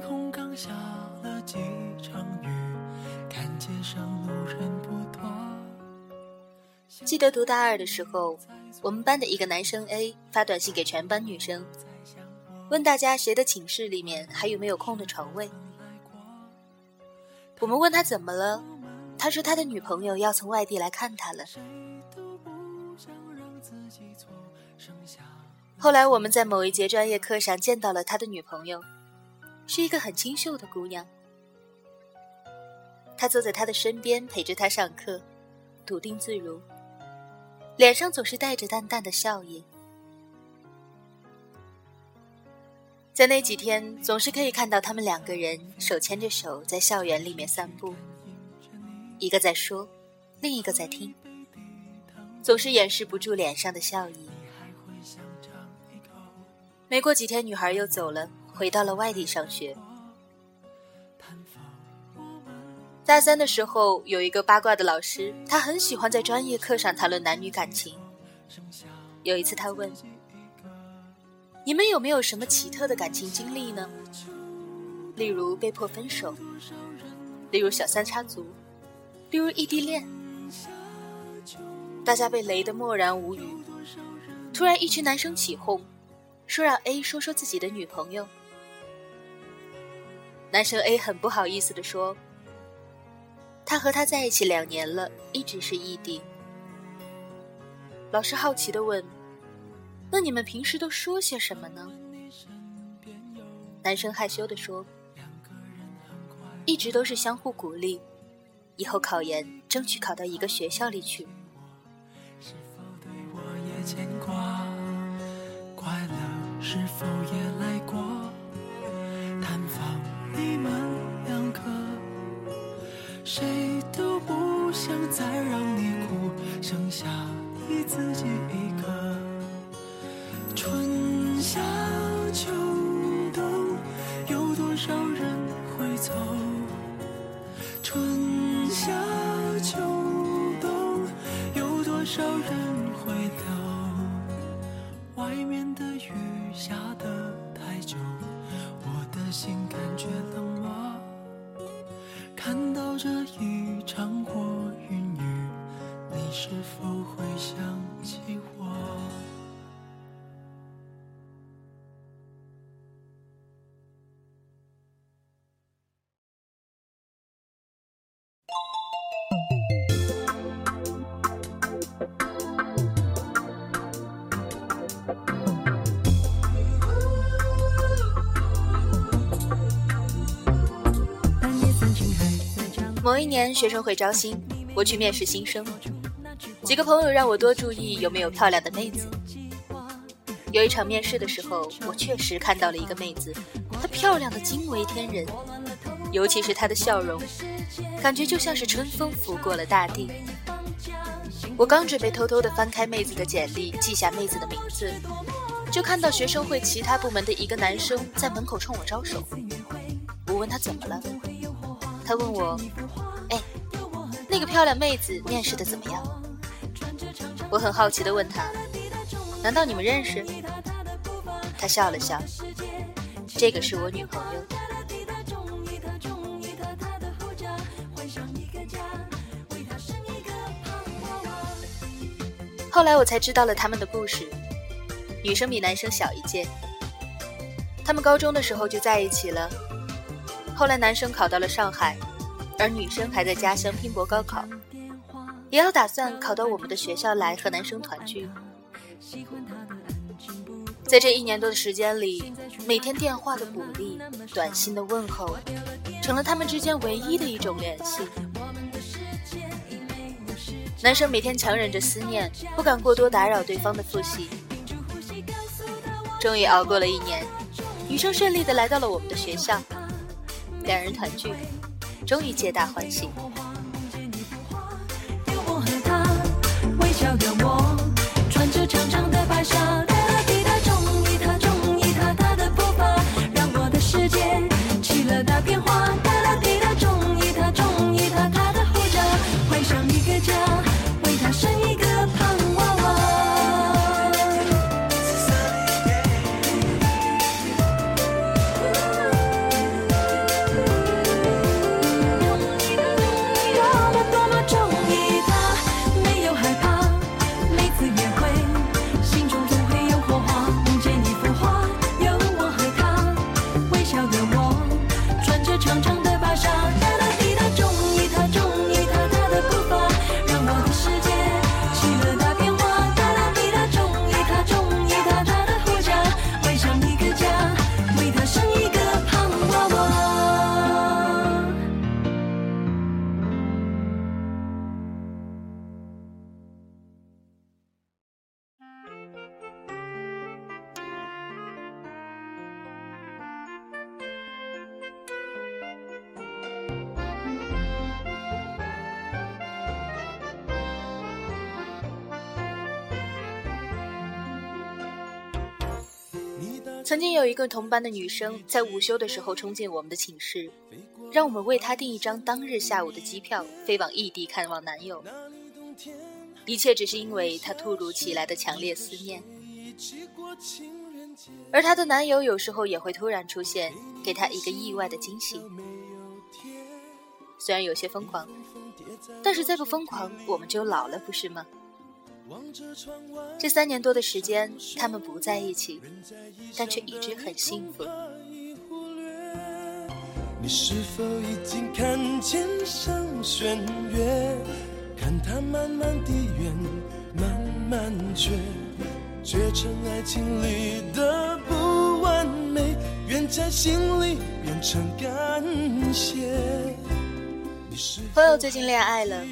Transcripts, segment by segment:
空刚下了几场雨，看街上路人不多。记得读大二的时候，我们班的一个男生 A 发短信给全班女生，问大家谁的寝室里面还有没有空的床位。我们问他怎么了，他说他的女朋友要从外地来看他了。后来我们在某一节专业课上见到了他的女朋友，是一个很清秀的姑娘。她坐在他的身边陪着他上课，笃定自如，脸上总是带着淡淡的笑意。在那几天，总是可以看到他们两个人手牵着手在校园里面散步，一个在说，另一个在听，总是掩饰不住脸上的笑意。没过几天，女孩又走了，回到了外地上学。大三的时候，有一个八卦的老师，他很喜欢在专业课上谈论男女感情。有一次，他问：“你们有没有什么奇特的感情经历呢？例如被迫分手，例如小三插足，例如异地恋。”大家被雷得默然无语。突然，一群男生起哄。说让 A 说说自己的女朋友。男生 A 很不好意思地说：“他和她在一起两年了，一直是异地。”老师好奇地问：“那你们平时都说些什么呢？”男生害羞地说：“一直都是相互鼓励，以后考研争取考到一个学校里去。”是否也来过你们两个？谁都不想再让你哭，剩下你自己一个。春夏秋冬，有多少人会走？春夏秋冬，有多少人某一年学生会招新，我去面试新生。几个朋友让我多注意有没有漂亮的妹子。有一场面试的时候，我确实看到了一个妹子，她漂亮的惊为天人，尤其是她的笑容，感觉就像是春风拂过了大地。我刚准备偷偷的翻开妹子的简历，记下妹子的名字，就看到学生会其他部门的一个男生在门口冲我招手。我问他怎么了。他问我：“哎，那个漂亮妹子面试的怎么样？”我很好奇的问他：“难道你们认识？”他笑了笑：“这个是我女朋友。”后来我才知道了他们的故事。女生比男生小一届，他们高中的时候就在一起了。后来男生考到了上海，而女生还在家乡拼搏高考，也要打算考到我们的学校来和男生团聚。在这一年多的时间里，每天电话的鼓励、短信的问候，成了他们之间唯一的一种联系。男生每天强忍着思念，不敢过多打扰对方的复习。终于熬过了一年，女生顺利的来到了我们的学校。两人团聚，终于皆大欢喜。曾经有一个同班的女生在午休的时候冲进我们的寝室，让我们为她订一张当日下午的机票，飞往异地看望男友。一切只是因为她突如其来的强烈思念。而她的男友有时候也会突然出现，给她一个意外的惊喜。虽然有些疯狂，但是再不疯狂我们就老了，不是吗？这三年多的时间，他们不在一起，但却一直很幸福。你是否已经看见上弦月？看它慢慢地圆，慢慢缺，缺成爱情里的不完美，愿在心里变成感谢。朋友最近恋爱了，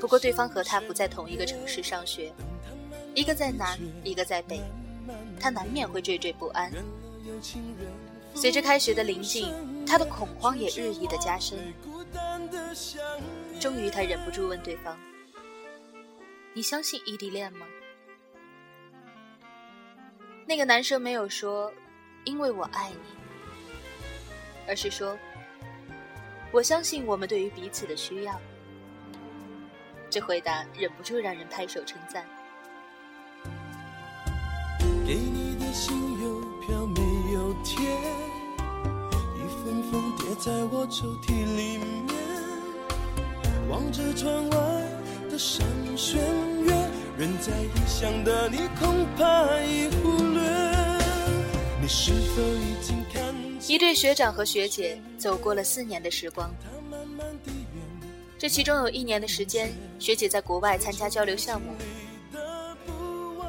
不过对方和他不在同一个城市上学，一个在南，一个在北，他难免会惴惴不安。随着开学的临近，他的恐慌也日益的加深。终于，他忍不住问对方：“你相信异地恋吗？”那个男生没有说“因为我爱你”，而是说：“我相信我们对于彼此的需要。”这回答忍不住让人拍手称赞。给你的信邮票没有贴，一封封叠在我抽屉里面。望着窗外的月，人在异乡的你恐怕已忽略。你是否已经看见一对学长和学姐走过了四年的时光？这其中有一年的时间，学姐在国外参加交流项目。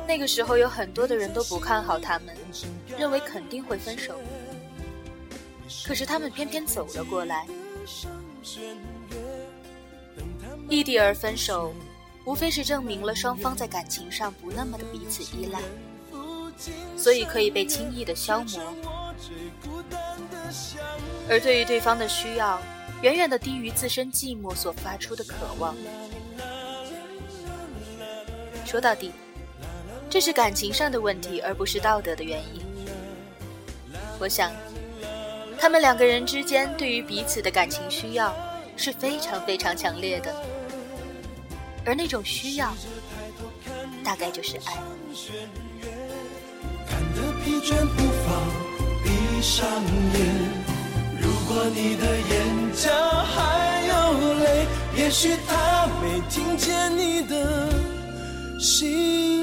那个时候有很多的人都不看好他们，认为肯定会分手。可是他们偏偏走了过来。异地而分手，无非是证明了双方在感情上不那么的彼此依赖，所以可以被轻易的消磨。而对于对方的需要，远远的低于自身寂寞所发出的渴望。说到底，这是感情上的问题，而不是道德的原因。我想，他们两个人之间对于彼此的感情需要是非常非常强烈的，而那种需要，大概就是爱。看得疲倦不妨闭上眼。如果你的眼角还有泪，也许他没听见你的心。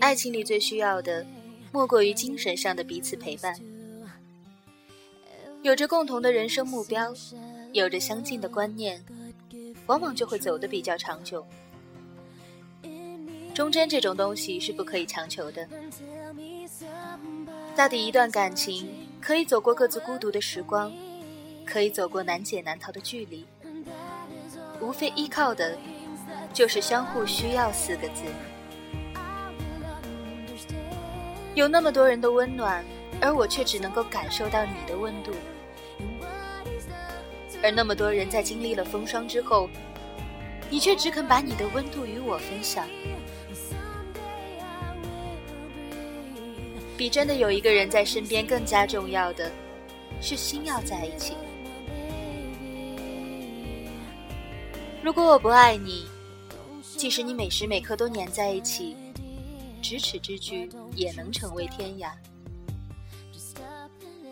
爱情里最需要的，莫过于精神上的彼此陪伴。有着共同的人生目标，有着相近的观念，往往就会走得比较长久。忠贞这种东西是不可以强求的。大抵一段感情可以走过各自孤独的时光，可以走过难解难逃的距离，无非依靠的，就是相互需要四个字。有那么多人的温暖，而我却只能够感受到你的温度。而那么多人在经历了风霜之后，你却只肯把你的温度与我分享。比真的有一个人在身边更加重要的，是心要在一起。如果我不爱你，即使你每时每刻都黏在一起，咫尺之距也能成为天涯。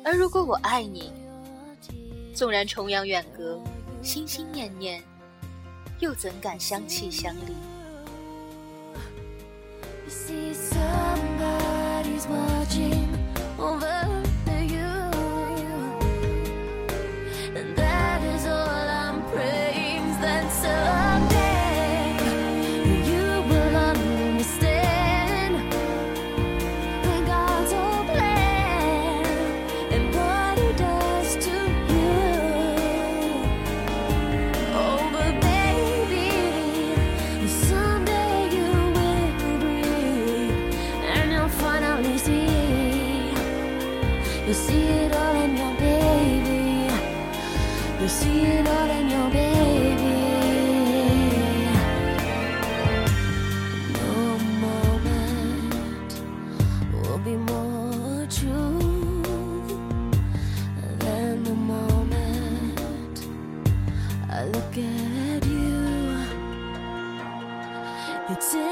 而如果我爱你，纵然重洋远隔，心心念念，又怎敢相弃相离？You see it all 自。